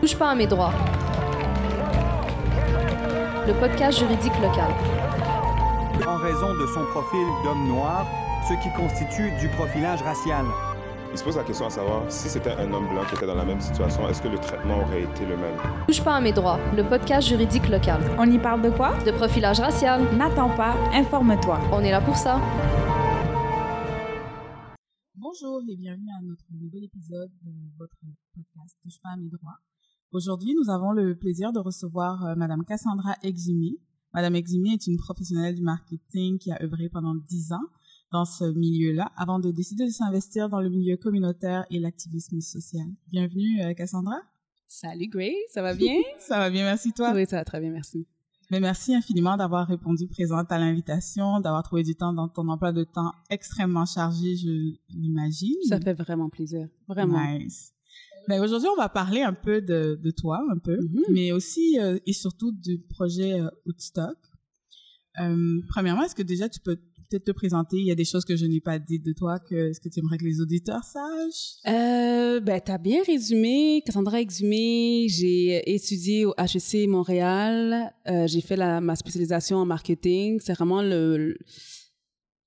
Touche pas à mes droits. Le podcast juridique local. En raison de son profil d'homme noir, ce qui constitue du profilage racial. Il se pose la question à savoir si c'était un homme blanc qui était dans la même situation, est-ce que le traitement aurait été le même? Touche pas à mes droits. Le podcast juridique local. On y parle de quoi? De profilage racial. N'attends pas, informe-toi. On est là pour ça. Bonjour et bienvenue à notre nouvel épisode de votre podcast Touche pas à mes droits. Aujourd'hui, nous avons le plaisir de recevoir euh, Madame Cassandra Exumi. Madame Exumi est une professionnelle du marketing qui a œuvré pendant dix ans dans ce milieu-là avant de décider de s'investir dans le milieu communautaire et l'activisme social. Bienvenue, euh, Cassandra. Salut Grace, ça va bien? Ça va bien, merci toi? oui, ça va très bien, merci. Mais merci infiniment d'avoir répondu présente à l'invitation, d'avoir trouvé du temps dans ton emploi de temps extrêmement chargé, je l'imagine. Ça fait vraiment plaisir, vraiment. Nice. Ben, aujourd'hui, on va parler un peu de, de toi, un peu, Mhm. mais aussi euh, et surtout du projet euh, Woodstock. Euh, premièrement, est-ce que déjà tu peux peut-être te présenter? Il y a des choses que je n'ai pas dites de toi que est-ce que tu aimerais que les auditeurs sachent? Euh, ben, t'as bien résumé. Cassandra Exumé, j'ai étudié au HEC Montréal. Euh, j'ai fait la, ma spécialisation en marketing. C'est vraiment le,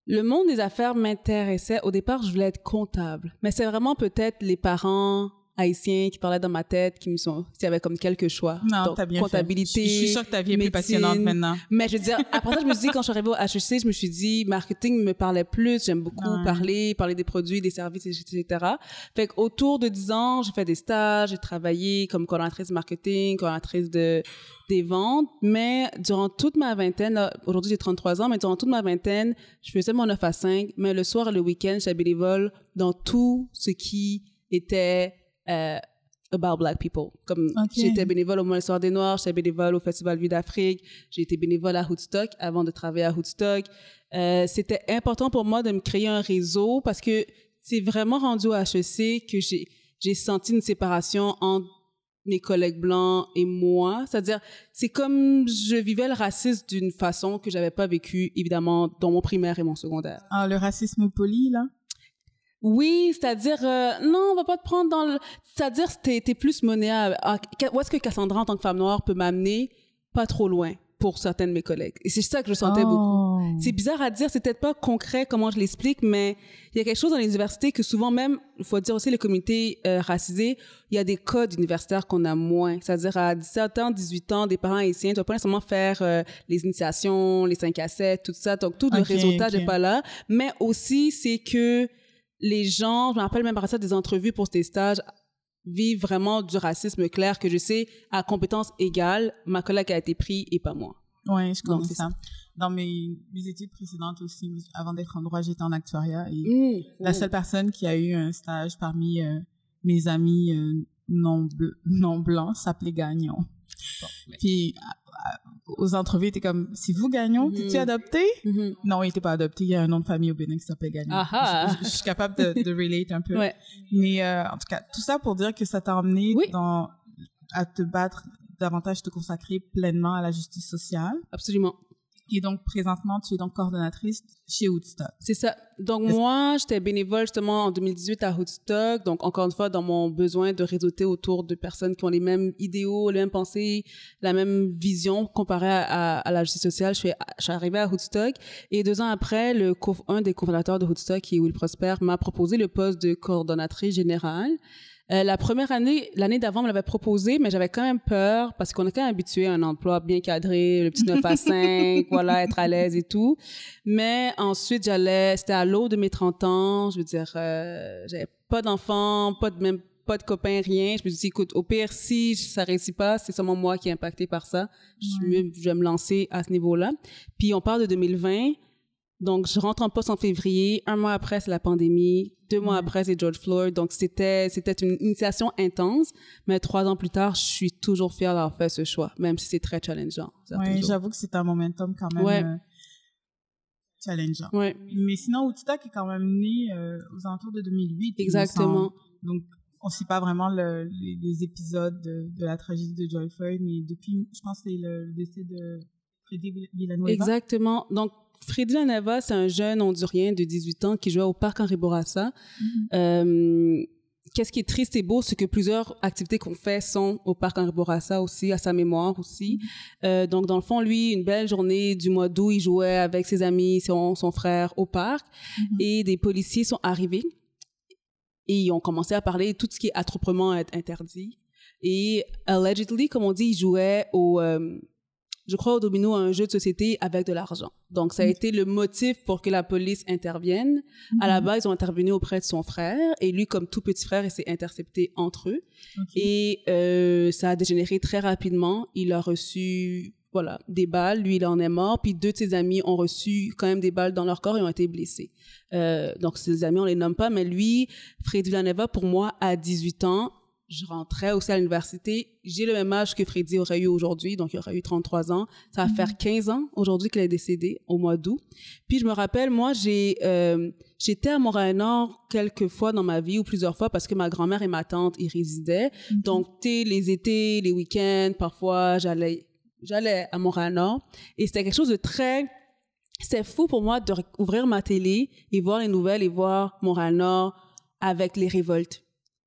le monde des affaires m'intéressait. Au départ, je voulais être comptable. Mais c'est vraiment peut-être les parents haïtiens qui parlaient dans ma tête, qui me sont, s'il y avait comme quelques choix. Non, Donc, t'as bien comptabilité. fait. Je, je suis sûre que ta vie est plus passionnante maintenant. Mais je veux dire, après ça, je me suis dit, quand je suis arrivée au HEC, je me suis dit, marketing me parlait plus. J'aime beaucoup Ouais. parler, parler des produits, des services, etc. Fait qu'autour de 10 ans, j'ai fait des stages, j'ai travaillé comme coordonnatrice marketing, coordonnatrice de, des ventes. Mais durant toute ma vingtaine, aujourd'hui j'ai 33 ans, mais durant toute ma vingtaine, je faisais mon 9 à 5. Mais le soir et le week-end, j'étais bénévole dans tout ce qui était, euh, about black people. Comme j'étais bénévole au Mois le Soir des Noirs, j'étais bénévole au Festival Vue d'Afrique, j'ai été bénévole à Woodstock avant de travailler à Woodstock. Euh, c'était important pour moi de me créer un réseau parce que c'est vraiment rendu au HEC que j'ai j'ai senti une séparation entre mes collègues blancs et moi. C'est-à-dire, c'est comme je vivais le racisme d'une façon que j'avais pas vécu, évidemment, dans mon primaire et mon secondaire. Ah, le racisme poli, là? Oui, c'est-à-dire, euh, non, on va pas te prendre dans le... C'est-à-dire, t'es, t'es plus monnayable. Ah, où est-ce que Cassandra, en tant que femme noire, peut m'amener pas trop loin pour certains de mes collègues? Et c'est ça que je sentais beaucoup. Oh. C'est bizarre à dire, c'est peut-être pas concret comment je l'explique, mais il y a quelque chose dans les universités que souvent même, il faut dire aussi les communautés euh, racisées, il y a des codes universitaires qu'on a moins. C'est-à-dire à 17 ans, 18 ans, des parents haïtiens, tu vas pas nécessairement faire euh, les initiations, les 5 à 7, tout ça. Donc tout le Ok, réseautage n'est pas là. Mais aussi, c'est que les gens, je me rappelle même par ça des entrevues pour ces stages, vivent vraiment du racisme clair que je sais à compétence égale, ma collègue a été prise et pas moi. Ouais, je Donc, connais c'est ça. Dans mes, mes études précédentes aussi, avant d'être en droit, j'étais en actuariat et Mmh. la seule personne qui a eu un stage parmi euh, mes amis euh, non, bl- non blancs s'appelait Gagnon. Aux entrevues, t'es comme, si vous Gagnon, Mhm. t'es-tu adopté? Mhm. Non, il était pas adopté. Il y a un nom de famille au Bénin qui s'appelle Gagnon. Ah ah. Je, je- je suis capable de, de relate un peu. Ouais. Mais euh, en tout cas, tout ça pour dire que ça t'a emmené Oui. dans, à te battre davantage, te consacrer pleinement à la justice sociale. Absolument. Et donc, présentement, tu es donc coordonnatrice chez Woodstock. C'est ça. Donc, moi, j'étais bénévole justement en 2018 à Woodstock. Donc, encore une fois, dans mon besoin de réseauter autour de personnes qui ont les mêmes idéaux, les mêmes pensées, la même vision comparée à, à- à la justice sociale, je suis, je suis arrivée à Woodstock. Et deux ans après, le un des cofondateurs de Woodstock, qui est Will Prosper, m'a proposé le poste de coordonnatrice générale. Euh, la première année, l'année d'avant, on me l'avait proposé, mais j'avais quand même peur parce qu'on est quand même habitué à un emploi bien cadré, le petit 9 à 5, voilà, être à l'aise et tout. Mais ensuite, j'allais, c'était à l'eau de mes 30 ans, je veux dire, euh, j'avais pas d'enfants, pas de même pas de copains, rien. Je me suis dit, écoute, au pire, si ça réussit pas, c'est seulement moi qui est impacté par ça. Je vais me lancer à ce niveau-là. Puis on parle de 2020. Donc, je rentre en poste en février. Un mois après, c'est la pandémie. Deux mois après, c'est George Floyd. Donc, c'était, c'était une initiation intense. Mais trois ans plus tard, je suis toujours fière d'avoir fait ce choix, même si c'est très challengeant. Toujours. j'avoue que c'est un momentum quand même Ouais. euh, challengeant. Ouais, Mais sinon, Woodstock est quand même né euh, aux alentours de 2008. il me exactement. Donc, on ne sait pas vraiment le- les, les épisodes de, de la tragédie de Joy Floyd, mais depuis, je pense c'est le, décès de Freddy Vill- Villanueva. Exactement. Donc, Freddy Laneva, c'est un jeune Hondurien de 18 ans qui jouait au parc Henri Bourassa. Mhm. Euh, qu'est-ce qui est triste et beau, c'est que plusieurs activités qu'on fait sont au parc Henri Bourassa aussi, à sa mémoire aussi. Euh, donc, dans le fond, lui, une belle journée du mois d'août, il jouait avec ses amis, son, son frère au parc, et des policiers sont arrivés et ils ont commencé à parler de tout ce qui est attroupement interdit. Et allegedly, comme on dit, il jouait au, euh, je crois au domino, un jeu de société avec de l'argent. Donc, ça a été le motif pour que la police intervienne. À la base, ils ont intervenu auprès de son frère et lui, comme tout petit frère, il s'est intercepté entre eux. Et euh, ça a dégénéré très rapidement. Il a reçu voilà, des balles. Lui, il en est mort. Puis deux de ses amis ont reçu quand même des balles dans leur corps et ont été blessés. Euh, donc, ses amis, on les nomme pas. Mais lui, Freddy Villaneva, pour moi, à 18 ans, je rentrais aussi à l'université. J'ai le même âge que Freddy aurait eu aujourd'hui, donc il aurait eu 33 ans. Ça va faire 15 ans aujourd'hui qu'il est décédé, au mois d'août. Puis je me rappelle, moi, j'ai euh, j'étais à Montréal-Nord quelques fois dans ma vie, ou plusieurs fois, parce que ma grand-mère et ma tante y résidaient. Donc, tu sais, les étés, les week-ends, parfois, j'allais j'allais à Montréal-Nord. Et c'était quelque chose de très... C'est fou pour moi d'ouvrir ma télé et voir les nouvelles et voir Montréal-Nord avec les révoltes.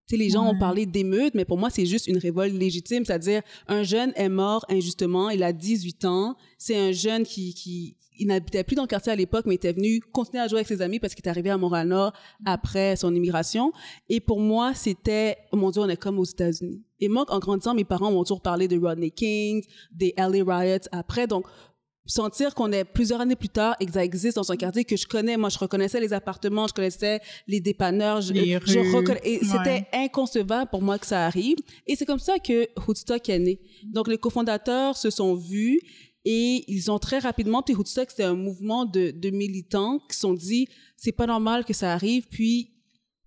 Tu sais, les gens ont parlé d'émeutes, mais pour moi, c'est juste une révolte légitime. C'est-à-dire, un jeune est mort injustement, il a 18 ans. C'est un jeune qui, qui il n'habitait plus dans le quartier à l'époque, mais était venu continuer à jouer avec ses amis parce qu'il est arrivé à Montréal-Nord après son immigration. Et pour moi, c'était, oh mon Dieu, on est comme aux États-Unis. Et moi, en grandissant, mes parents m'ont toujours parlé de Rodney King, des LA Riots après. Donc, sentir qu'on est plusieurs années plus tard et que ça existe dans un quartier que je connais. Moi, je reconnaissais les appartements, je connaissais les dépanneurs, je, Les je rues, reconna- et ouais. c'était inconcevable pour moi que ça arrive. Et c'est comme ça que Woodstock est né. Donc, les cofondateurs se sont vus et ils ont très rapidement, puis Woodstock, c'était un mouvement de, de militants qui se sont dit, c'est pas normal que ça arrive. Puis,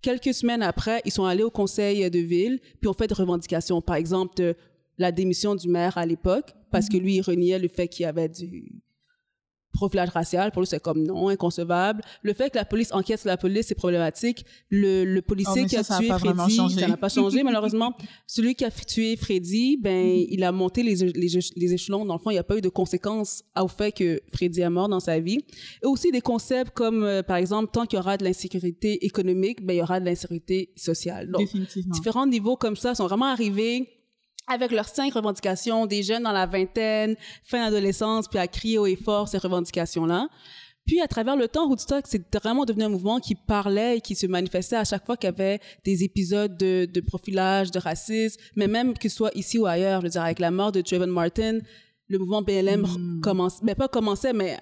quelques semaines après, ils sont allés au conseil de ville, puis ont fait des revendications. Par exemple, la démission du maire à l'époque, parce que lui, il reniait le fait qu'il y avait du profilage racial. Pour lui, c'est comme non, inconcevable. Le fait que la police enquête sur la police, c'est problématique. Le, le policier Oh, qui a ça, ça a tué Freddy, ça n'a pas changé, malheureusement. Celui qui a tué Freddy, ben, il a monté les, les, les échelons. Dans le fond, il n'y a pas eu de conséquences au fait que Freddy est mort dans sa vie. Et aussi des concepts comme, euh, par exemple, tant qu'il y aura de l'insécurité économique, ben, il y aura de l'insécurité sociale. Donc, différents niveaux comme ça sont vraiment arrivés avec leurs cinq revendications, des jeunes dans la vingtaine, fin d'adolescence, puis à crier haut et fort ces revendications-là. Puis, à travers le temps, Woodstock, c'est vraiment devenu un mouvement qui parlait et qui se manifestait à chaque fois qu'il y avait des épisodes de, de profilage, de racisme, mais même que ce soit ici ou ailleurs. Je veux dire, avec la mort de Trayvon Martin, le mouvement BLM Mm. commence, mais pas commençait, mais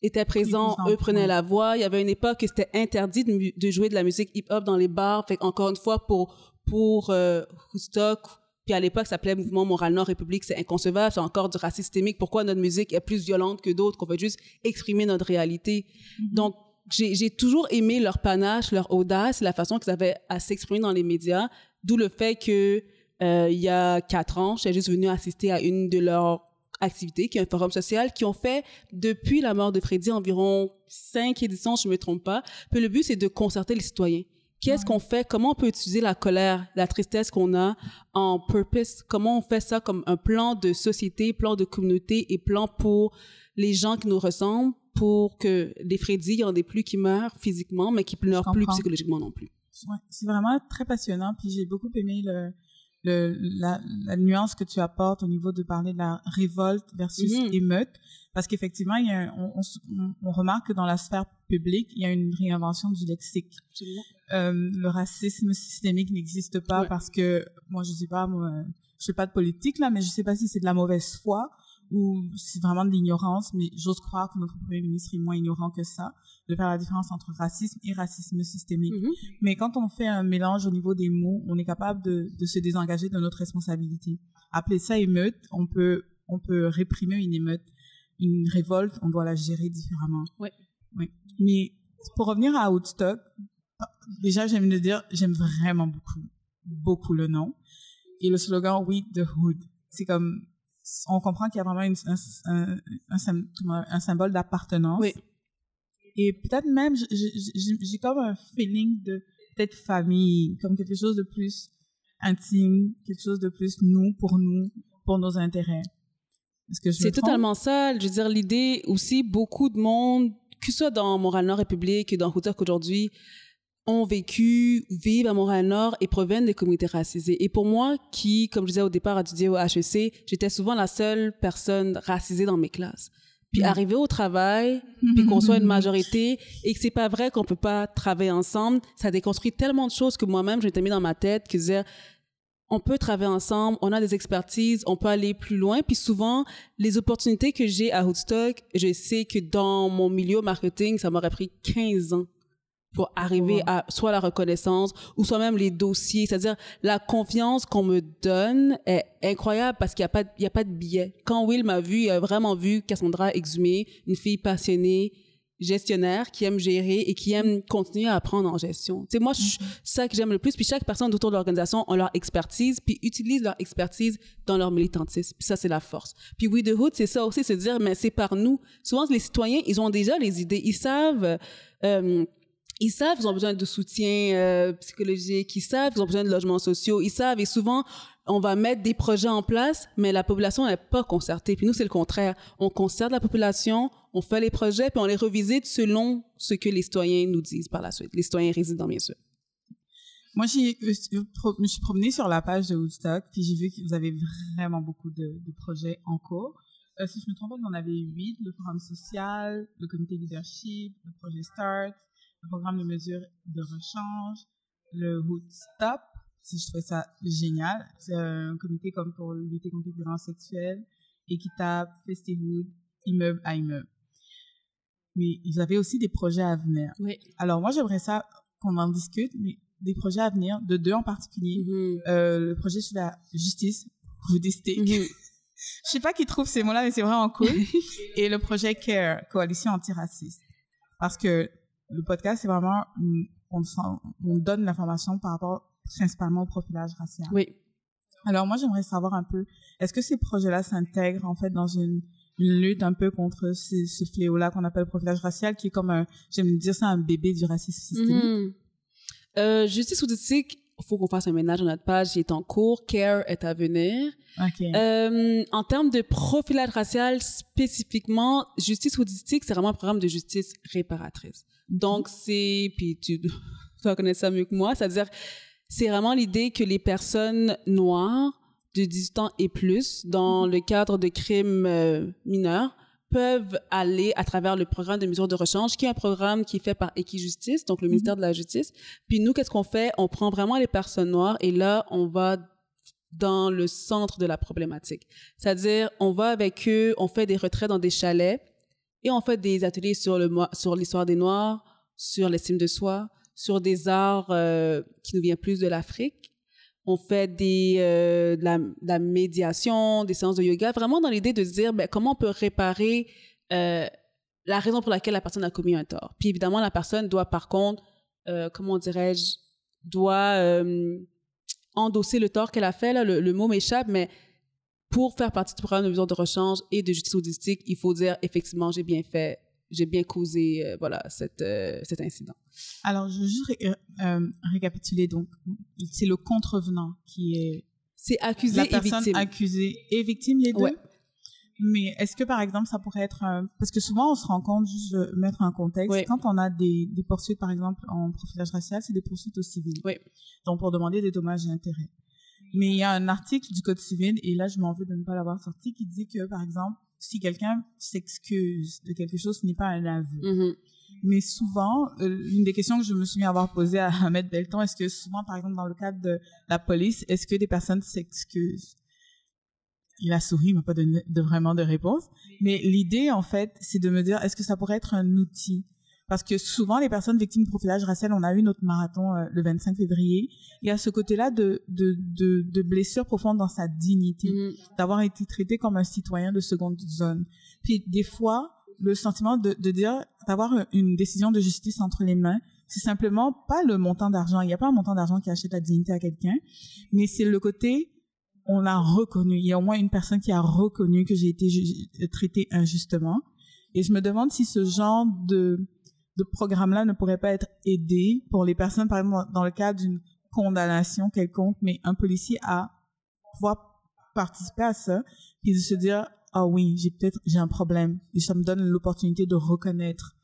était présent, eux prenaient la voix. Il y avait une époque que c'était interdit de, de jouer de la musique hip-hop dans les bars. Fait encore une fois, pour, pour euh, Woodstock, puis à l'époque, ça s'appelait Mouvement Moral Nord République, c'est inconcevable, c'est encore du racisme systémique. Pourquoi notre musique est plus violente que d'autres, qu'on veut juste exprimer notre réalité? Donc, j'ai toujours aimé leur panache, leur audace, la façon qu'ils avaient à s'exprimer dans les médias, d'où le fait que euh, il y a quatre ans, j'étais juste venue assister à une de leurs activités, qui est un forum social, qui ont fait depuis la mort de Freddy environ cinq éditions, si je me trompe pas. Puis le but, c'est de concerter les citoyens. Qu'est-ce qu'on fait? Comment on peut utiliser la colère, la tristesse qu'on a en purpose? Comment on fait ça comme un plan de société, plan de communauté et plan pour les gens qui nous ressemblent, pour que les Freddy, il y en ait plus qui meurent physiquement, mais qui ne meurent plus psychologiquement non plus. Ouais, c'est vraiment très passionnant. Puis j'ai beaucoup aimé le, le, la, la nuance que tu apportes au niveau de parler de la révolte versus Mhm. émeute. Parce qu'effectivement, on, on, remarque que dans la sphère publique, il y a une réinvention du lexique. Euh, le racisme systémique n'existe pas Ouais. parce que, moi, je sais pas, moi, je fais pas de politique là, mais je sais pas si c'est de la mauvaise foi ou c'est vraiment de l'ignorance, mais j'ose croire que notre premier ministre est moins ignorant que ça, de faire la différence entre racisme et racisme systémique. Mhm. Mais quand on fait un mélange au niveau des mots, on est capable de, de se désengager de notre responsabilité. Appeler ça émeute, on peut, on peut réprimer une émeute. Une révolte, on doit la gérer différemment. Ouais. Oui. Mais pour revenir à Woodstock, déjà, j'aime le dire, j'aime vraiment beaucoup, beaucoup le nom. Et le slogan We the Hood. C'est comme, on comprend qu'il y a vraiment une- un, un, symbole d'appartenance. Oui. Et peut-être même, j'ai comme un feeling de peut-être famille, comme quelque chose de plus intime, quelque chose de plus nous, pour nous, pour nos intérêts. C'est trompe? totalement ça. Je veux dire, l'idée aussi, beaucoup de monde, que ce soit dans Moral Nord République et dans Woodstock aujourd'hui, ont vécu, vivent à Montréal-Nord et proviennent des communautés racisées. Et pour moi, qui, comme je disais au départ, étudié au HEC, j'étais souvent la seule personne racisée dans mes classes. Puis arriver au travail, puis qu'on soit une majorité et que c'est pas vrai qu'on peut pas travailler ensemble, ça déconstruit tellement de choses que moi-même, j'ai mis dans ma tête que dire on peut travailler ensemble, on a des expertises, on peut aller plus loin. Puis souvent, les opportunités que j'ai à Woodstock, je sais que dans mon milieu marketing, ça m'aurait pris 15 ans pour arriver à soit la reconnaissance ou soit même les dossiers. C'est-à-dire, la confiance qu'on me donne est incroyable parce qu'il n'y a, pas, il y a pas de billet. Quand Will m'a vu, il a vraiment vu Cassandra exhumée, une fille passionnée, gestionnaire qui aime gérer et qui aime continuer à apprendre en gestion. Tu sais, moi, c'est ça que j'aime le plus. Puis chaque personne autour de l'organisation a leur expertise, puis utilise leur expertise dans leur militantisme. Puis ça, c'est la force. Puis We the Hood, c'est ça aussi, c'est dire, mais c'est par nous. Souvent, les citoyens, ils ont déjà les idées. Ils savent... Euh, ils savent qu'ils ont besoin de soutien euh, psychologique, ils savent qu'ils ont besoin de logements sociaux, ils savent et souvent on va mettre des projets en place, mais la population n'est pas concertée. Puis nous, c'est le contraire. On concerte la population, on fait les projets, puis on les revisite selon ce que les citoyens nous disent par la suite. Les citoyens résidents, bien sûr. Moi, je me suis promenée sur la page de Woodstock, puis j'ai vu que vous avez vraiment beaucoup de, de projets en cours. Euh, si je me trompe pas, vous en avez huit, le forum social, le comité leadership, le projet START, le programme de mesure de rechange, le Woodstop, si je trouvais ça génial. C'est un comité comme pour lutter contre les violences sexuelles, équitable, festival, immeuble à immeuble. Mais ils avaient aussi des projets à venir. Oui. Alors moi, j'aimerais ça qu'on en discute, mais des projets à venir, de deux en particulier. Mhm. Euh, le projet sur la justice bouddhistique. Mhm. Je sais pas qui trouve ces mots-là, mais c'est vraiment cool. Et le projet CARE, Coalition antiraciste. Parce que le podcast, c'est vraiment, une- on, donne l'information par rapport principalement au profilage racial. Oui. Alors moi, j'aimerais savoir un peu, est-ce que ces projets-là s'intègrent en fait dans une, une lutte un peu contre ce, ce fléau-là qu'on appelle le profilage racial, qui est comme un, j'aime dire ça, un bébé du racisme systémique? Mhm. Euh, justice audistique, il faut qu'on fasse un ménage dans notre page, il est en cours, CARE est à venir. Ok. Euh, en termes de profilage racial spécifiquement, justice audistique, c'est vraiment un programme de justice réparatrice. Donc, c'est, puis tu dois connaître ça mieux que moi, c'est-à-dire, c'est vraiment l'idée que les personnes noires de 18 ans et plus, dans le cadre de crimes euh, mineurs, peuvent aller à travers le programme de mesures de rechange, qui est un programme qui est fait par Equijustice, donc le ministère de la Justice. Puis nous, qu'est-ce qu'on fait? On prend vraiment les personnes noires et là, on va dans le centre de la problématique. C'est-à-dire, on va avec eux, on fait des retraits dans des chalets et on fait des ateliers sur le mo- sur l'histoire des Noirs, sur l'estime de soi, sur des arts euh, qui nous viennent plus de l'Afrique. On fait euh, de, la, médiation, des séances de yoga, vraiment dans l'idée de dire ben, comment on peut réparer euh, la raison pour laquelle la personne a commis un tort. Puis évidemment, la personne doit par contre, euh, comment dirais-je, doit endosser le tort qu'elle a fait. Là, le, mot m'échappe, mais pour faire partie du programme de mesure de rechange et de justice audistique, il faut dire effectivement, j'ai bien fait, j'ai bien causé voilà, cet incident. Alors, je veux juste ré- récapituler. Donc, c'est le contrevenant qui est C'est accusé la et personne victime. accusée et victime, les deux. Ouais. Mais est-ce que, par exemple, ça pourrait être... un- Parce que souvent, on se rend compte, juste de mettre un contexte, quand on a des, des poursuites, par exemple, en profilage racial, c'est des poursuites au civil. Ouais. Donc, pour demander des dommages et intérêts. Mais il y a un article du Code civil, et là, je m'en veux de ne pas l'avoir sorti, qui dit que, par exemple, si quelqu'un s'excuse de quelque chose, ce n'est pas un aveu. Mhm. Mais souvent, euh, l'une des questions que je me à avoir posée à Ahmed Belton, est-ce que souvent, par exemple, dans le cadre de la police, est-ce que des personnes s'excusent? Il a souri, il m'a pas donné de, vraiment de réponse. Mais l'idée, en fait, c'est de me dire, est-ce que ça pourrait être un outil? Parce que souvent, les personnes victimes de profilage racial, on a eu notre marathon euh, le 25 février, il y a ce côté-là de, de, de, de blessure profonde dans sa dignité Mhm. d'avoir été traité comme un citoyen de seconde zone. Puis des fois, le sentiment de, de dire, d'avoir une décision de justice entre les mains, c'est simplement pas le montant d'argent. Il n'y a pas un montant d'argent qui achète la dignité à quelqu'un, mais c'est le côté, on l'a reconnu. Il y a au moins une personne qui a reconnu que j'ai été ju- traité injustement. Et je me demande si ce genre de, de programme-là ne pourrait pas être aidé pour les personnes, par exemple, dans le cadre d'une condamnation quelconque, mais un policier à pouvoir participer à ça, puis de se dire, ah oui, j'ai peut-être, j'ai un problème, et ça me donne l'opportunité de reconnaître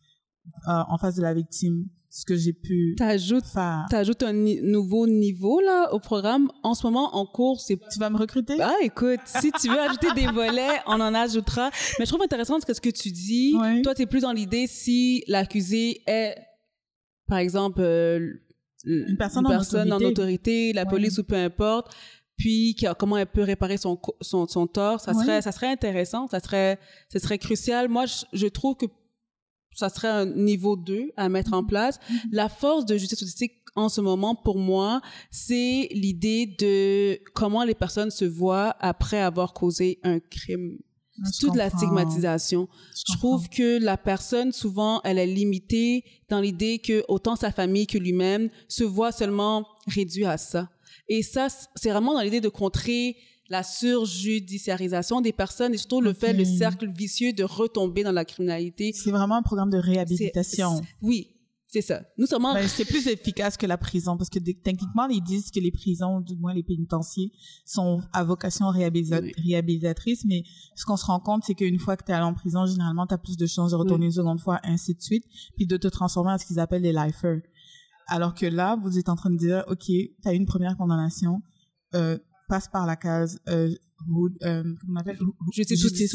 euh, en face de la victime, ce que j'ai pu T'ajoutes, faire. t'ajoutes un ni- nouveau niveau, là, au programme. En ce moment, en cours, c'est Tu vas me recruter? Ah, écoute, si tu veux ajouter des volets, on en ajoutera. Mais je trouve intéressant ce que, ce que tu dis. Toi, tu es plus dans l'idée si l'accusé est, par exemple, euh, Une personne en personne en autorité. autorité, la police ou peu importe, puis comment elle peut réparer son, son, son tort. Ça serait, ça serait intéressant, ça serait, ça serait crucial. Moi, je, je trouve que ça serait un niveau 2 à mettre en place. La force de justice autistique en ce moment, pour moi, c'est l'idée de comment les personnes se voient après avoir causé un crime. Toute la comprends. stigmatisation. Je trouve que la personne, souvent, elle est limitée dans l'idée que autant sa famille que lui-même se voit seulement réduit à ça. Et ça, c'est vraiment dans l'idée de contrer la surjudiciarisation des personnes et surtout le fait, le cercle vicieux de retomber dans la criminalité. C'est vraiment un programme de réhabilitation. Oui, c'est ça. Nous sommes Ben, c'est plus efficace que la prison parce que techniquement, ils disent que les prisons, du moins les pénitenciers, sont à vocation Oui. réhabilitatrice. Mais ce qu'on se rend compte, c'est qu'une fois que tu es allé en prison, généralement, tu as plus de chances de retourner une seconde fois, ainsi de suite, puis de te transformer en ce qu'ils appellent les lifers. Alors que là, vous êtes en train de dire, OK, tu as une première condamnation, euh, passe par la case euh, hood- euh, comment on appelle? Justice justice.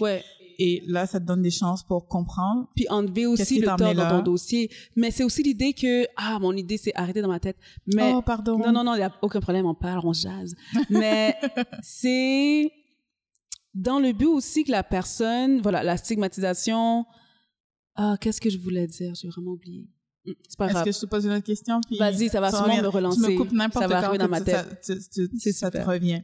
Ouais. Et là, ça te donne des chances pour comprendre. Puis enlever aussi le tort dans ton dossier. Mais c'est aussi l'idée que, ah, mon idée, c'est arrêter dans ma tête. Mais, oh, pardon. non, non, non, il n'y a aucun problème, on parle, on jase. Mais c'est dans le but aussi que la personne, voilà, la stigmatisation. Ah, qu'est-ce que je voulais dire? J'ai vraiment oublié. Hum, C'est pas Est-ce que je te pose une autre question? Vas-y, ça va sûrement me relancer. Tu me coupes n'importe Ça va quand arriver dans ma tête. Ça, tu- tu- ça te revient.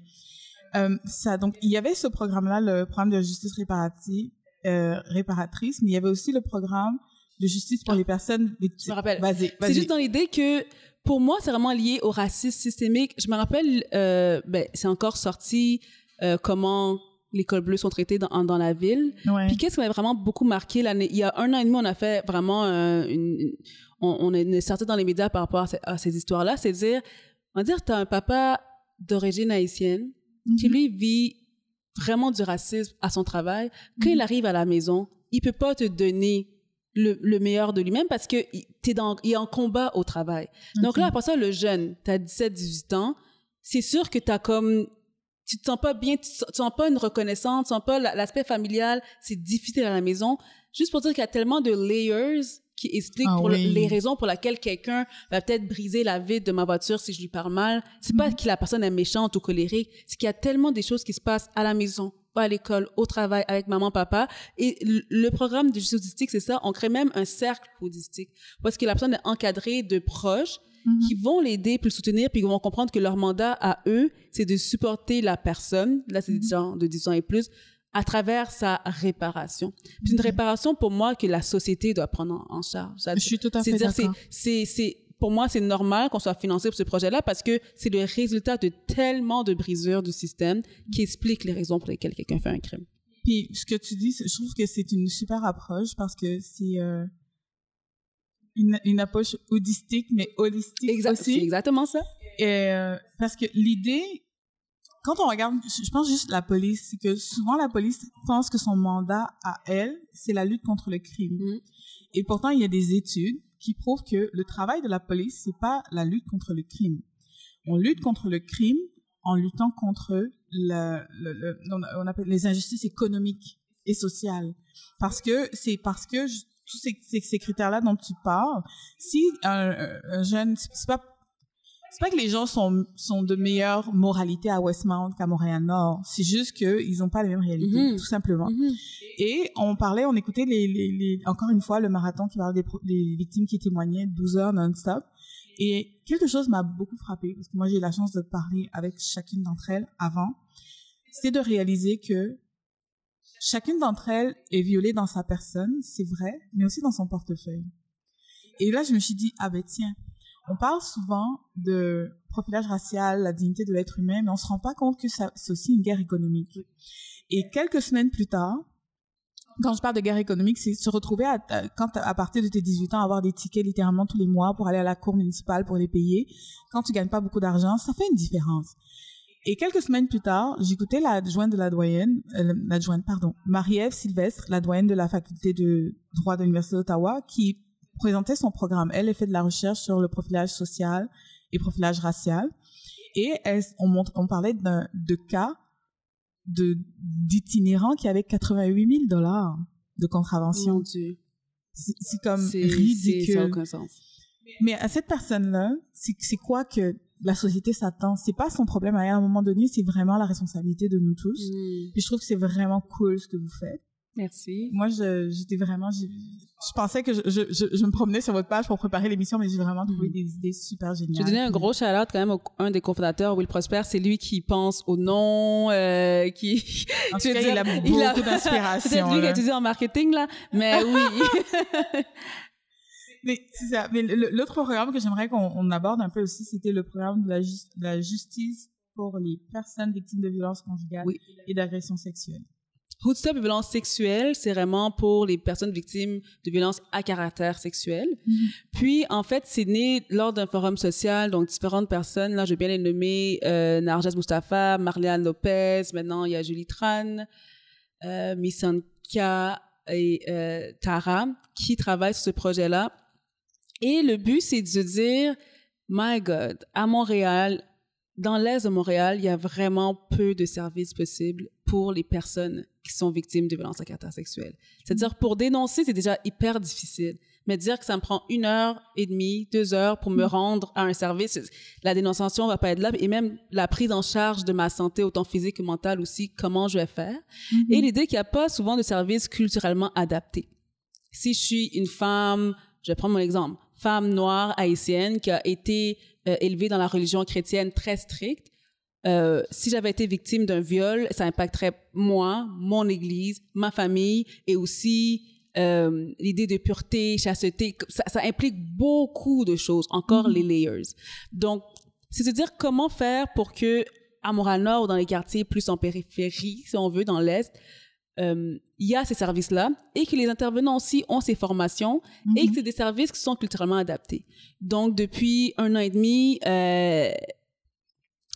Euh, ça, donc, il y avait ce programme-là, le programme de justice réparative, euh, réparatrice, mais il y avait aussi le programme de justice pour les personnes victimes. Ah, Je me rappelle. Vas-y, C'est vas-y. juste dans l'idée que, pour moi, c'est vraiment lié au racisme systémique. Je me rappelle, euh, ben, c'est encore sorti euh, comment les cols bleus sont traités dans, dans la ville. Ouais. Puis qu'est-ce qui m'a vraiment beaucoup marqué l'année il y a un an et demi on a fait vraiment euh, une, une- on, on est sorti dans les médias par rapport à, ces- à ces histoires là c'est dire on va dire t'as un papa d'origine haïtienne qui Mhm. lui vit vraiment du racisme à son travail quand Mhm. il arrive à la maison il peut pas te donner le, le meilleur de lui-même parce que t'es dans il est en combat au travail donc là après ça le jeune t'as 17 18 ans c'est sûr que t'as comme tu te sens pas bien, tu, tu sens pas une reconnaissance, tu sens pas la- l'aspect familial, c'est difficile à la maison. Juste pour dire qu'il y a tellement de layers qui expliquent Ah pour oui. les raisons pour lesquelles quelqu'un va peut-être briser la vitre de ma voiture si je lui parle mal. C'est pas Mhm. que la personne est méchante ou colérique, c'est qu'il y a tellement des choses qui se passent à la maison, à l'école, au travail, avec maman, papa. Et le, programme de justice autistique, c'est ça. On crée même un cercle autistique parce que la personne est encadrée de proches Mhm. qui vont l'aider puis le soutenir puis ils vont comprendre que leur mandat à eux c'est de supporter la personne là c'est des gens de 10 ans et plus à travers sa réparation. Puis une réparation pour moi que la société doit prendre en, charge. Je suis tout à c'est fait c'est d'accord. c'est c'est pour moi c'est normal qu'on soit financé pour ce projet là parce que c'est le résultat de tellement de brisures du système qui explique les raisons pour lesquelles quelqu'un fait un crime. Puis ce que tu dis, c'est- je trouve que c'est une super approche parce que c'est euh, une, une approche holistique, mais holistique Exact- c'est aussi. exactement ça. Et, euh, parce que l'idée, quand on regarde, je pense juste la police, c'est que souvent la police pense que son mandat à elle, c'est la lutte contre le crime. Mhm. Et pourtant, il y a des études qui prouvent que le travail de la police, c'est pas la lutte contre le crime. On lutte contre le crime en luttant contre le, le- le- on appelle les injustices économiques et sociales. Parce que c'est parce que je- tous ces, ces, ces critères-là dont tu parles, si un- un jeune, c'est pas c'est pas que les gens sont, sont de meilleure moralité à Westmount qu'à Montréal-Nord. C'est juste qu'ils n'ont pas la même réalité, Mhm. tout simplement. Mhm. Et on parlait, on écoutait les, les, les- encore une fois le marathon qui parlait des, des victimes qui témoignaient 12 heures non-stop. Et quelque chose m'a beaucoup frappé parce que moi j'ai eu la chance de parler avec chacune d'entre elles avant. C'est de réaliser que chacune d'entre elles est violée dans sa personne, c'est vrai, mais aussi dans son portefeuille. Et là je me suis dit ah ben tiens, on parle souvent de profilage racial, la dignité de l'être humain, mais on se rend pas compte que c'est aussi une guerre économique. Et quelques semaines plus tard, quand je parle de guerre économique, c'est se retrouver à, à- quand à partir de tes 18 ans, avoir des tickets littéralement tous les mois pour aller à la cour municipale pour les payer. Quand tu gagnes pas beaucoup d'argent, ça fait une différence. Et quelques semaines plus tard, j'écoutais l'adjointe de la doyenne, euh, l'adjointe, pardon, Marie-Ève Sylvestre, la doyenne de la faculté de droit de l'Université d'Ottawa, qui présentait son programme. Elle, elle fait de la recherche sur le profilage social et profilage racial. Et elle, on, montre, on parlait de cas de d'itinérants qui avaient 88 000 dollars de contravention. C'est comme ça ridicule. aucun sens. Mais à cette personne-là, c'est quoi que la société s'attend? C'est pas son problème. À un moment donné, c'est vraiment la responsabilité de nous tous. Mm. Puis je trouve que c'est vraiment cool ce que vous faites. Merci. Moi, je- j'étais vraiment, j'ai- je pensais que je, je, je, me promenais sur votre page pour préparer l'émission, mais j'ai vraiment trouvé Mhm. des idées super géniales. Je vais donner un gros shout-out quand même au un des cofondateurs, Will Prosper. C'est lui qui pense au nom, euh, qui... En tu tout veux cas, il a dire, beaucoup a- d'inspiration. Peut-être lui qui a étudié en marketing, là. Mais oui. Mais c'est ça. Mais l'autre programme que j'aimerais qu'on on aborde un peu aussi, c'était le programme de la, de la justice pour les personnes victimes de violences conjugales Oui. et d'agressions sexuelles. Hood Stop et violence sexuelle, c'est vraiment pour les personnes victimes de violences à caractère sexuel. Puis, en fait, c'est né lors d'un forum social, donc différentes personnes. Là, je vais bien les nommer. Euh, Narges Mustafa, Marliane Lopez, maintenant il y a Julie Tran, euh, Missanka et euh, Tara qui travaillent sur ce projet-là. Et le but, c'est de dire, my God, à Montréal, dans l'Est de Montréal, il y a vraiment peu de services possibles pour les personnes qui sont victimes de violences à caractère sexuel. C'est-à-dire, pour dénoncer, c'est déjà hyper difficile. Mais dire que ça me prend une heure et demie, deux heures pour me rendre à un service, la dénonciation va pas être là. Et même la prise en charge de ma santé, autant physique que mentale aussi, comment je vais faire? Et l'idée qu'il n'y a pas souvent de services culturellement adaptés. Si je suis une femme, je vais prendre mon exemple, femme noire haïtienne qui a été euh, élevée dans la religion chrétienne très stricte, euh, si j'avais été victime d'un viol, ça impacterait moi, mon église, ma famille et aussi euh, l'idée de pureté, chasteté. Ça, ça implique beaucoup de choses, encore les layers. Donc, c'est de dire comment faire pour que à Montréal-Nord ou dans les quartiers plus en périphérie, si on veut, dans l'Est, euh, il y a ces services-là et que les intervenants aussi ont ces formations et que c'est des services qui sont culturellement adaptés. Donc, depuis un an et demi, euh,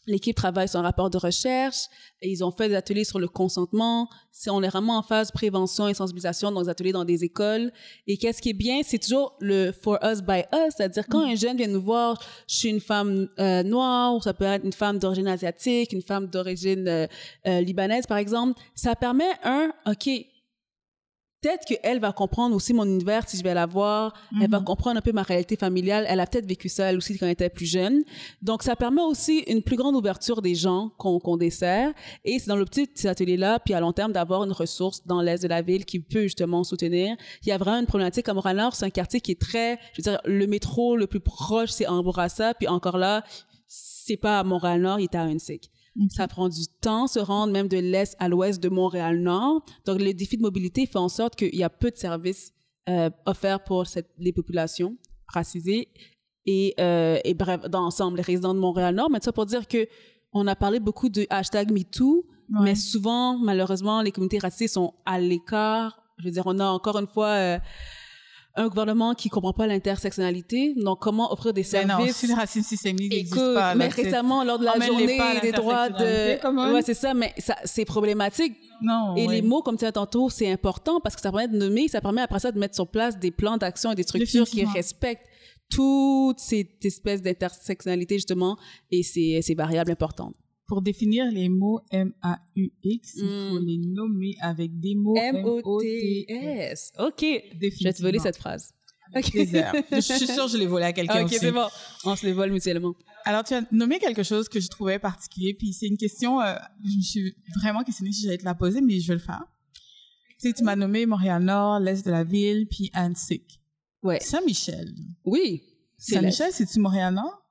l'équipe travaille sur un rapport de recherche ils ont fait des ateliers sur le consentement. On est vraiment en phase prévention et sensibilisation dans des ateliers dans des écoles. Et qu'est-ce qui est bien, c'est toujours le for us by us, c'est-à-dire quand un jeune vient nous voir, je suis une femme euh, noire, ou ça peut être une femme d'origine asiatique, une femme d'origine euh, euh, libanaise par exemple, ça permet un, ok, peut-être qu'elle va comprendre aussi mon univers si je vais la voir. Elle va comprendre un peu ma réalité familiale. Elle a peut-être vécu ça, elle aussi, quand elle était plus jeune. Donc, ça permet aussi une plus grande ouverture des gens qu'on dessert. Et c'est dans l'optique de ces ateliers-là, puis à long terme, d'avoir une ressource dans l'est de la ville qui peut justement soutenir. Il y a vraiment une problématique à Montréal-Nord. C'est un quartier qui est très, je veux dire, le métro le plus proche, c'est Ambourassa. Puis encore là, c'est pas à Montréal-Nord, il est à Huntsic. Ça prend du temps se rendre même de l'est à l'ouest de Montréal-Nord. Donc, le défi de mobilité fait en sorte qu'il y a peu de services euh, offerts pour cette, les populations racisées et, euh, et bref, dans l'ensemble, les résidents de Montréal-Nord. Mais ça pour dire que on a parlé beaucoup de hashtag MeToo, Ouais. mais souvent, malheureusement, les communautés racisées sont à l'écart. Je veux dire, on a encore une fois euh, un gouvernement qui comprend pas l'intersectionnalité. Donc, comment offrir des Mais non, services si le racisme systémique Écoute, pas. mais récemment, lors de la journée des droits de... même. Ouais, c'est ça, mais ça, c'est problématique. Non, Et ouais. les mots, comme tu as tantôt, c'est important parce que ça permet de nommer, ça permet après ça de mettre sur place des plans d'action et des structures qui respectent toute cette espèce d'intersectionnalité, justement, et c'est c'est variable importante. Pour définir les mots M-A-U-X, il faut les nommer avec des mots M-O-T-S. OK. Je vais te voler cette phrase. OK. Désert. Je suis sûre que je l'ai volé à quelqu'un OK, c'est bon. On se les vole mutuellement. Alors, tu as nommé quelque chose que je trouvais particulier, puis c'est une question, euh, je me suis vraiment questionnée si j'allais te la poser, mais je vais le faire. Tu sais, tu m'as nommé Montréal-Nord, l'Est de la ville, puis Annecy. Ouais. Saint-Michel. Oui. Saint-Michel, c'est-tu Montréal-Nord?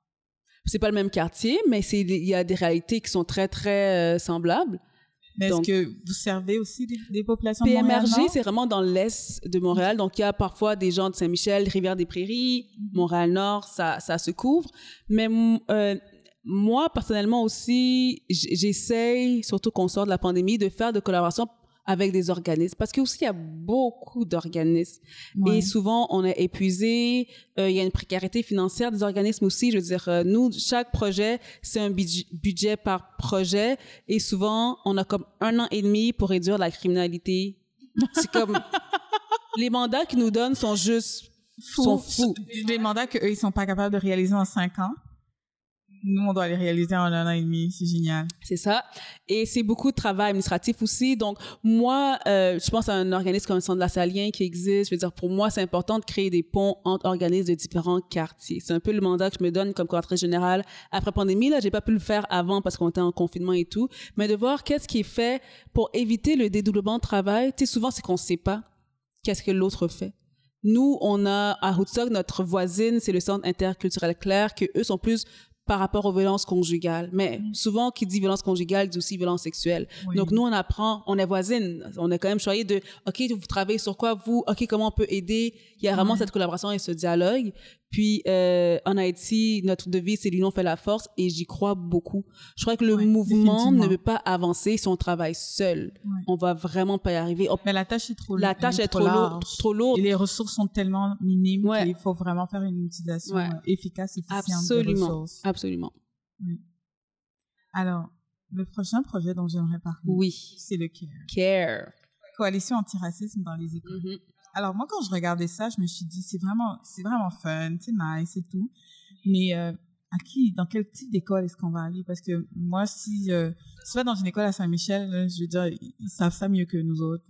C'est pas le même quartier, mais c'est il y a des réalités qui sont très très euh, semblables. Mais est-ce que vous servez aussi des, des populations de PMRG, c'est vraiment dans l'est de Montréal. Donc, il y a parfois des gens de Saint-Michel, Rivière-des-Prairies, Montréal-Nord, ça, ça se couvre. Mais euh, moi, personnellement aussi, j'essaye, surtout qu'on sort de la pandémie, de faire de collaboration avec des organismes parce aussi il y a beaucoup d'organismes. Ouais. et souvent on est épuisé euh, il y a une précarité financière des organismes aussi. Je veux dire euh, nous chaque projet c'est un budget, budget par projet. Et souvent on a comme un an et demi pour réduire la criminalité. C'est comme les mandats qu'ils nous donnent sont juste sont fous. Des mandats qu'eux, ils sont pas capables de réaliser en cinq ans. Nous, on doit les réaliser en un an et demi. C'est génial. C'est ça. Et c'est beaucoup de travail administratif aussi. Donc, moi, euh, je pense à un organisme comme le Centre de la Salien qui existe. Je veux dire, pour moi, c'est important de créer des ponts entre organismes de différents quartiers. C'est un peu le mandat que je me donne comme coordinatrice générale après pandémie. Là, j'ai pas pu le faire avant parce qu'on était en confinement et tout. Mais de voir qu'est-ce qui est fait pour éviter le dédoublement de travail. Tu sais, souvent, c'est qu'on sait pas qu'est-ce que l'autre fait. Nous, on a à Woodstock, notre voisine, c'est le Centre interculturel Claire, que eux sont plus par rapport aux violences conjugales. Mais souvent, qui dit violence conjugale dit aussi violence sexuelle. Oui. Donc, nous, on apprend, on est voisines. On est quand même choyé de, OK, vous travaillez sur quoi, vous? OK, comment on peut aider? Il y a vraiment cette collaboration et ce dialogue. Puis, euh, en Haïti, notre devise, c'est l'union fait la force et j'y crois beaucoup. Je crois que le Ouais, mouvement ne peut pas avancer si on travaille seul. Ouais. On va vraiment pas y arriver. On- Mais la tâche est trop la tâche est trop lourde, trop lourde. Et les ressources sont tellement minimes Ouais. qu'il faut vraiment faire une utilisation euh, efficace, efficiente des Absolument. ressources. Absolument. Alors, le prochain projet dont j'aimerais parler, Oui. c'est le CARE. Care. Coalition anti-racisme dans les écoles. Mhm. Alors moi, quand je regardais ça, je me suis dit, c'est vraiment, c'est vraiment fun, c'est nice et tout. Mais euh, à qui, dans quel type d'école est-ce qu'on va aller? Parce que moi, si euh, si vas dans une école à Saint-Michel, là, je veux dire, ils savent ça mieux que nous autres.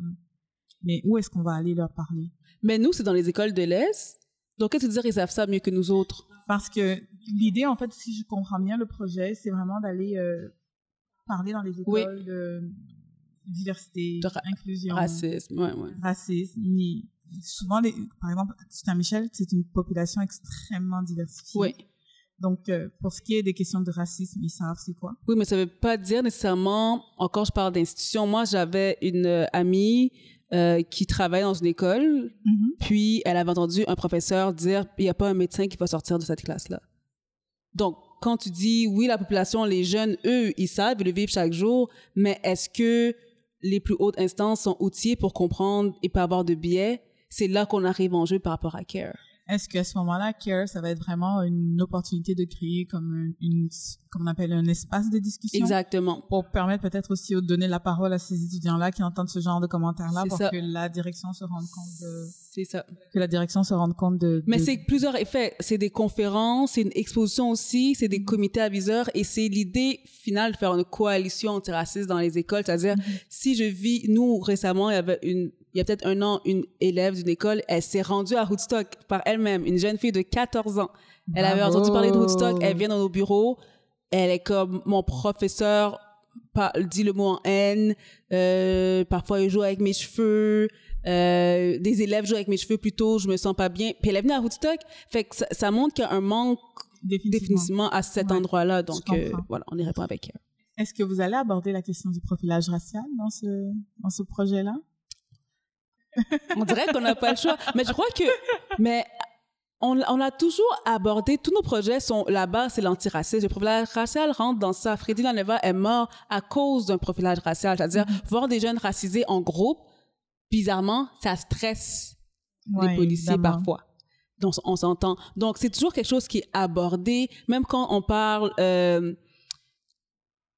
Mais où est-ce qu'on va aller leur parler? Mais nous, c'est dans les écoles de l'Est. Donc, qu'est-ce que tu dire, ils savent ça mieux que nous autres? Parce que l'idée, en fait, si je comprends bien le projet, c'est vraiment d'aller euh, parler dans les Oui. écoles de diversité, De ra- inclusion, Racisme, ouais, ouais. racisme. Mais souvent, les, par exemple, Saint-Michel, c'est une population extrêmement diversifiée. Oui. Donc, euh, pour ce qui est des questions de racisme, ils savent c'est quoi. Oui, mais ça veut pas dire nécessairement, encore je parle d'institution, moi j'avais une euh, amie euh, qui travaille dans une école, puis elle avait entendu un professeur dire, il n'y a pas un médecin qui va sortir de cette classe-là. Donc, quand tu dis, oui, la population, les jeunes, eux, ils savent, ils le vivent chaque jour, mais est-ce que les plus hautes instances sont outillées pour comprendre et pas avoir de biais? C'est là qu'on arrive en jeu par rapport à CARE. Est-ce qu'à ce moment-là, CARE, ça va être vraiment une opportunité de créer comme une, comme on appelle un espace de discussion? Exactement. pour permettre peut-être aussi de donner la parole à ces étudiants-là qui entendent ce genre de commentaires-là pour ça. que la direction se rende compte de C'est ça. que la direction se rende compte de. Mais c'est plusieurs effets. C'est des conférences, c'est une exposition aussi, c'est des comités aviseurs et c'est l'idée finale de faire une coalition antiraciste dans les écoles. C'est-à-dire, si je vis, nous, récemment, il y avait une, il y a peut-être un an, une élève d'une école, elle s'est rendue à Woodstock par elle-même, une jeune fille de 14 ans. Elle avait entendu parler de Woodstock, elle vient dans nos bureaux, elle est comme mon professeur dit le mot en haine, euh, parfois il joue avec mes cheveux, euh, des élèves jouent avec mes cheveux plutôt, je me sens pas bien. Puis elle est venue à Woodstock, fait que ça, ça montre qu'il y a un manque définitivement. à cet Ouais, endroit-là. Donc euh, voilà, on y répond avec elle. Est-ce que vous allez aborder la question du profilage racial dans ce dans ce projet-là? On dirait qu'on n'a pas le choix. Mais je crois que, mais on, on a toujours abordé, tous nos projets sont, là-bas, c'est l'antiracisme. Le profilage racial rentre dans ça. Freddy Laneva est mort à cause d'un profilage racial. C'est-à-dire, voir des jeunes racisés en groupe, bizarrement, ça stresse les policiers parfois. Donc, on s'entend. Donc, c'est toujours quelque chose qui est abordé, même quand on parle euh,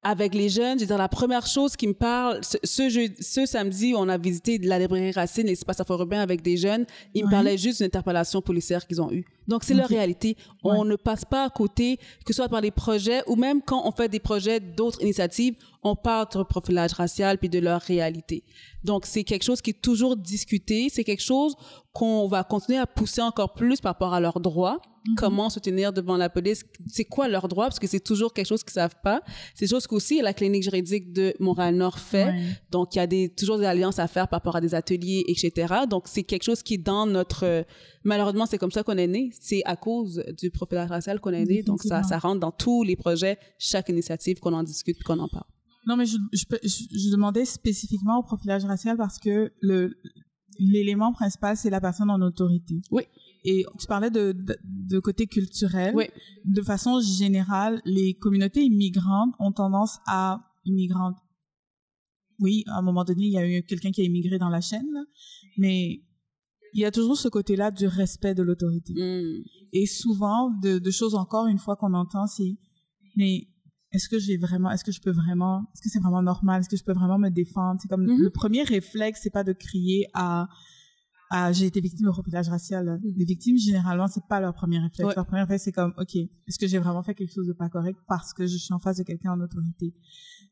avec les jeunes. Je veux dire, la première chose qui me parle, ce, ce, jeu- ce samedi, on a visité la librairie Racine, l'espace afro-urbain avec des jeunes. Ils me parlaient juste d'une interpellation policière qu'ils ont eue. Donc, c'est leur réalité. On ne passe pas à côté, que ce soit par des projets ou même quand on fait des projets d'autres initiatives, on parle de profilage racial puis de leur réalité. Donc, c'est quelque chose qui est toujours discuté. C'est quelque chose qu'on va continuer à pousser encore plus par rapport à leurs droits. Mhm. Comment se tenir devant la police? C'est quoi leurs droits? Parce que c'est toujours quelque chose qu'ils savent pas. C'est chose qu'aussi la clinique juridique de Montréal-Nord fait. Ouais. Donc, il y a des, toujours des alliances à faire par rapport à des ateliers, etc. Donc, c'est quelque chose qui est dans notre... malheureusement, c'est comme ça qu'on est né. C'est à cause du profilage racial qu'on est né. Donc, ça, rentre dans tous les projets, chaque initiative qu'on en discute, qu'on en parle. Non, mais je, je, peux- je, je demandais spécifiquement au profilage racial parce que le l'élément principal, c'est la personne en autorité. Oui. Et tu parlais de, de, de côté culturel. Oui. De façon générale, les communautés immigrantes ont tendance à immigrantes. oui, à un moment donné, il y a eu quelqu'un qui a immigré dans la chaîne, là, mais il y a toujours ce côté-là du respect de l'autorité. Mm. Et souvent, de, de choses encore une fois qu'on entend, c'est mais est-ce que j'ai vraiment, est-ce que je peux vraiment, est-ce que c'est vraiment normal, est-ce que je peux vraiment me défendre? C'est comme Mhm. le premier réflexe, c'est pas de crier à à j'ai été victime de profilage racial. Les victimes généralement, c'est pas leur premier réflexe. Ouais. Leur premier réflexe, c'est comme ok, est-ce que j'ai vraiment fait quelque chose de pas correct parce que je suis en face de quelqu'un en autorité?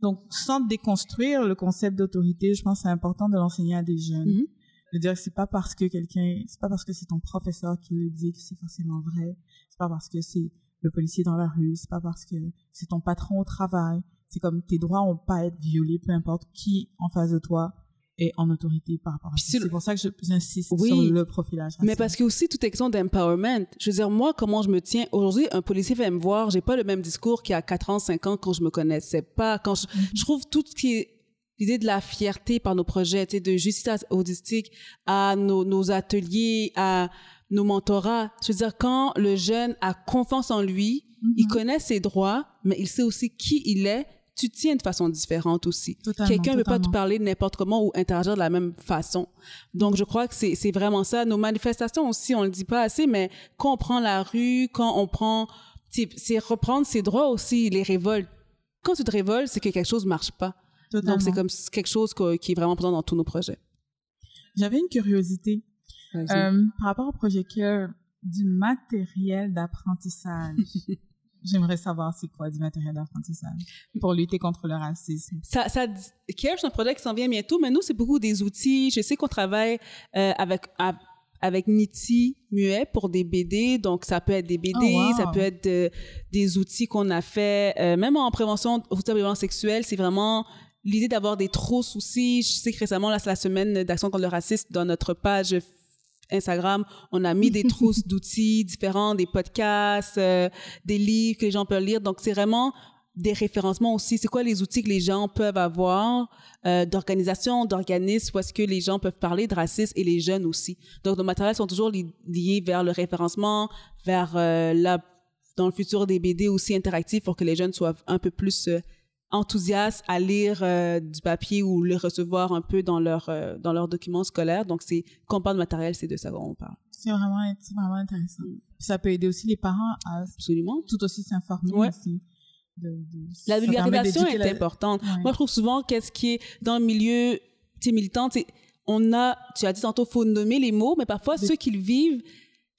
Donc, sans déconstruire le concept d'autorité, je pense que c'est important de l'enseigner à des jeunes. Mhm. De dire que c'est pas parce que quelqu'un, c'est pas parce que c'est ton professeur qui le dit que c'est forcément vrai. C'est pas parce que c'est le policier dans la rue. C'est pas parce que c'est ton patron au travail. C'est comme tes droits ont pas à être violés, peu importe qui en face de toi est en autorité par rapport à ça. c'est pour ça que j'insiste Oui. sur le profilage. Mais racial. parce que aussi toute question d'empowerment. Je veux dire, moi, comment je me tiens aujourd'hui, un policier vient me voir, j'ai pas le même discours qu'il y a 4 ans, 5 ans quand je me connaissais pas. Quand je, je trouve tout ce qui est l'idée de la fierté par nos projets, de justice autistique à nos, nos ateliers, à nos mentorats. Je veux dire, quand le jeune a confiance en lui, il connaît ses droits, mais il sait aussi qui il est, tu tiens de façon différente aussi. Totalement, Quelqu'un ne peut pas te parler n'importe comment ou interagir de la même façon. Donc, je crois que c'est vraiment ça. Nos manifestations aussi, on le dit pas assez, mais quand on prend la rue, quand on prend... C'est c'est reprendre ses droits aussi, les révoltes. Quand tu te révoltes, c'est que quelque chose marche pas. Totalement. Donc, c'est comme quelque chose que- qui est vraiment présent dans tous nos projets. J'avais une curiosité. Euh, par rapport au projet Care du matériel d'apprentissage. J'aimerais savoir c'est quoi du matériel d'apprentissage pour lutter contre le racisme. ça, ça, Care, c'est un projet qui s'en vient bientôt, mais nous, c'est beaucoup des outils. Je sais qu'on travaille euh, avec, à- avec Niti Muet pour des BD. Donc, ça peut être des BD, Oh, wow. ça peut être de- des outils qu'on a fait, euh, même en prévention aux violences sexuelles. C'est vraiment l'idée d'avoir des trousses aussi. Je sais que récemment, là, c'est la semaine d'action contre le racisme dans notre page Instagram, on a mis des trousses d'outils différents, des podcasts, euh, des livres que les gens peuvent lire. Donc, c'est vraiment des référencements aussi. C'est quoi les outils que les gens peuvent avoir euh, d'organisation, d'organismes, où est-ce que les gens peuvent parler de racisme et les jeunes aussi? Donc, nos matériels sont toujours li- liés vers le référencement, vers euh, la, dans le futur des BD aussi interactifs pour que les jeunes soient un peu plus euh, enthousiastes à lire euh, du papier ou le recevoir un peu dans leur euh, dans leurs documents scolaires. Donc, c'est quand on parle de matériel, c'est de ça qu'on parle. C'est vraiment, c'est vraiment intéressant. Ça peut aider aussi les parents à Absolument. tout aussi s'informer Ouais. aussi. De, de- La vulgarisation est la- importante. Ouais. Moi, je trouve souvent qu'est-ce qui est dans le milieu militant, on a, tu as dit tantôt, faut nommer les mots, mais parfois De- ceux qui le vivent,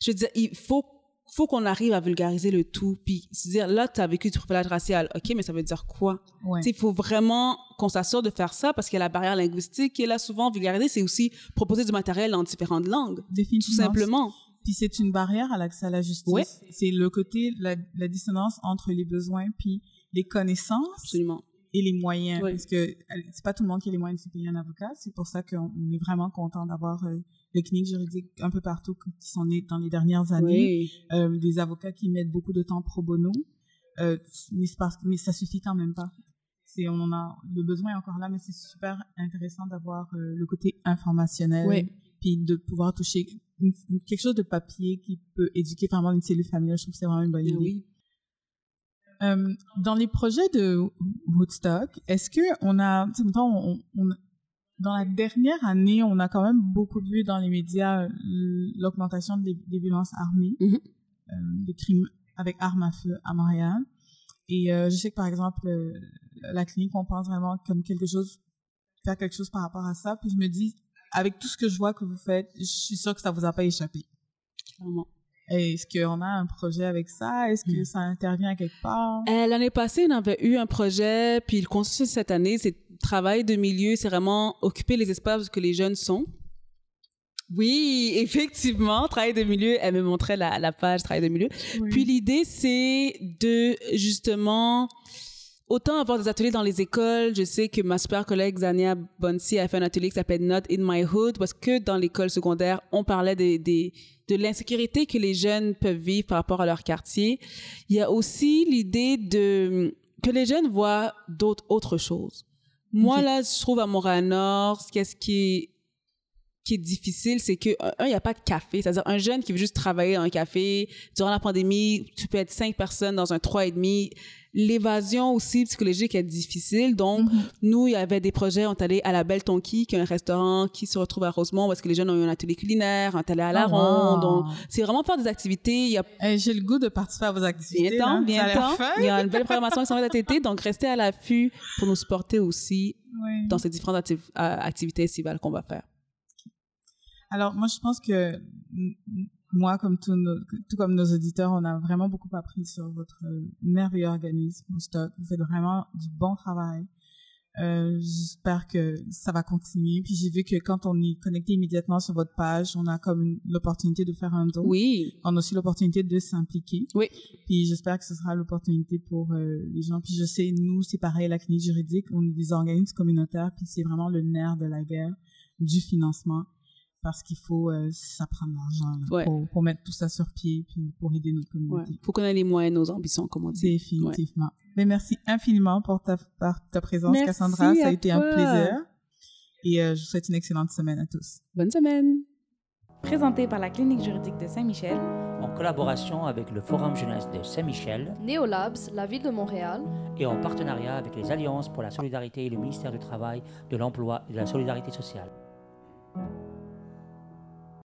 je veux dire, il faut faut qu'on arrive à vulgariser le tout, puis se dire là, tu as vécu du profilage racial, ok, mais ça veut dire quoi? Ouais. Il faut vraiment qu'on s'assure de faire ça parce qu'il y a la barrière linguistique qui est là souvent. Vulgariser, c'est aussi proposer du matériel en différentes langues, tout simplement. Puis c'est une barrière à l'accès à la justice. Ouais. C'est le côté, la, la dissonance entre les besoins puis les connaissances Absolument. Et les moyens. Parce que c'est pas tout le monde qui a les moyens de se payer un avocat. C'est pour ça qu'on on est vraiment content d'avoir euh, des cliniques juridiques un peu partout qui sont nées dans les dernières années. Oui. Euh, des avocats qui mettent beaucoup de temps pro bono. Euh, mais, parce, mais ça suffit quand même pas. C'est, on en a, le besoin est encore là, mais c'est super intéressant d'avoir euh, le côté informationnel. Oui. Puis de pouvoir toucher une- quelque chose de papier qui peut éduquer vraiment une cellule familiale. Je trouve que c'est vraiment une bonne idée. Euh, dans les projets de Woodstock, est-ce que on a, on, on- dans la dernière année, on a quand même beaucoup vu dans les médias euh, l'augmentation des, des violences armées, Mhm. euh, des crimes avec armes à feu à Montréal. Et euh, je sais que par exemple, la clinique, on pense vraiment comme quelque chose, faire quelque chose par rapport à ça. Puis je me dis, avec tout ce que je vois que vous faites, je suis sûre que ça vous a pas échappé. Clairement. Est-ce qu'on a un projet avec ça? Est-ce que ça intervient quelque part? Euh, L'année passée, on avait eu un projet, puis il continue cette année, c'est travail de milieu, c'est vraiment occuper les espaces que les jeunes sont. Oui, effectivement, travail de milieu, elle me montrait la, la page travail de milieu. Puis l'idée, c'est de justement autant avoir des ateliers dans les écoles. Je sais que ma super collègue Zania Bonsi a fait un atelier qui s'appelle Not in My Hood, parce que dans l'école secondaire, on parlait des, des, de l'insécurité que les jeunes peuvent vivre par rapport à leur quartier. Il y a aussi l'idée de que les jeunes voient d'autres autres choses. Moi, là, je trouve à Montréal-Nord, qu'est-ce qui est qui est difficile, c'est que un, il n'y a pas de café. C'est-à-dire un jeune qui veut juste travailler dans un café durant la pandémie, tu peux être cinq personnes dans un trois et demi. L'évasion aussi psychologique est difficile. Donc, Mhm. nous, il y avait des projets, on est allé à la Belle Tonki, qui est un restaurant qui se retrouve à Rosemont, parce que les jeunes ont eu un atelier culinaire, on est allé à la Oh, ronde. wow. C'est vraiment faire des activités. Il y a J'ai le goût de participer à vos activités. bien temps, bien temps. Il y a une belle programmation qui s'en va cet été, donc restez à l'affût pour nous supporter aussi Oui. dans ces différentes activ- euh, activités estivales qu'on va faire. Alors, moi, je pense que moi, comme nos, tout comme nos auditeurs, on a vraiment beaucoup appris sur votre merveilleux organisme, au stock. Vous faites vraiment du bon travail. Euh, J'espère que ça va continuer. Puis j'ai vu que quand on est connecté immédiatement sur votre page, on a comme l'opportunité de faire un don. Oui, On a aussi l'opportunité de s'impliquer. Oui. Puis j'espère que ce sera l'opportunité pour euh, les gens. Puis je sais, nous, c'est pareil, la clinique juridique, on est des organismes communautaires, puis c'est vraiment le nerf de la guerre du financement parce qu'il faut, euh, ça prend de l'argent Ouais. pour, pour mettre tout ça sur pied, puis pour aider notre ouais. communauté. faut qu'on ait les moyens de nos ambitions, comme on dit. Définitivement. Mais merci infiniment pour ta, par ta présence, Merci Cassandra. Ça a été un plaisir. Et euh, je vous souhaite une excellente semaine à tous. Bonne semaine! Présenté par la Clinique juridique de Saint-Michel, en collaboration avec le Forum Jeunesse de Saint-Michel Neolabs, la ville de Montréal. et en partenariat avec les Alliances pour la solidarité et le ministère du Travail, de l'Emploi et de la Solidarité sociale.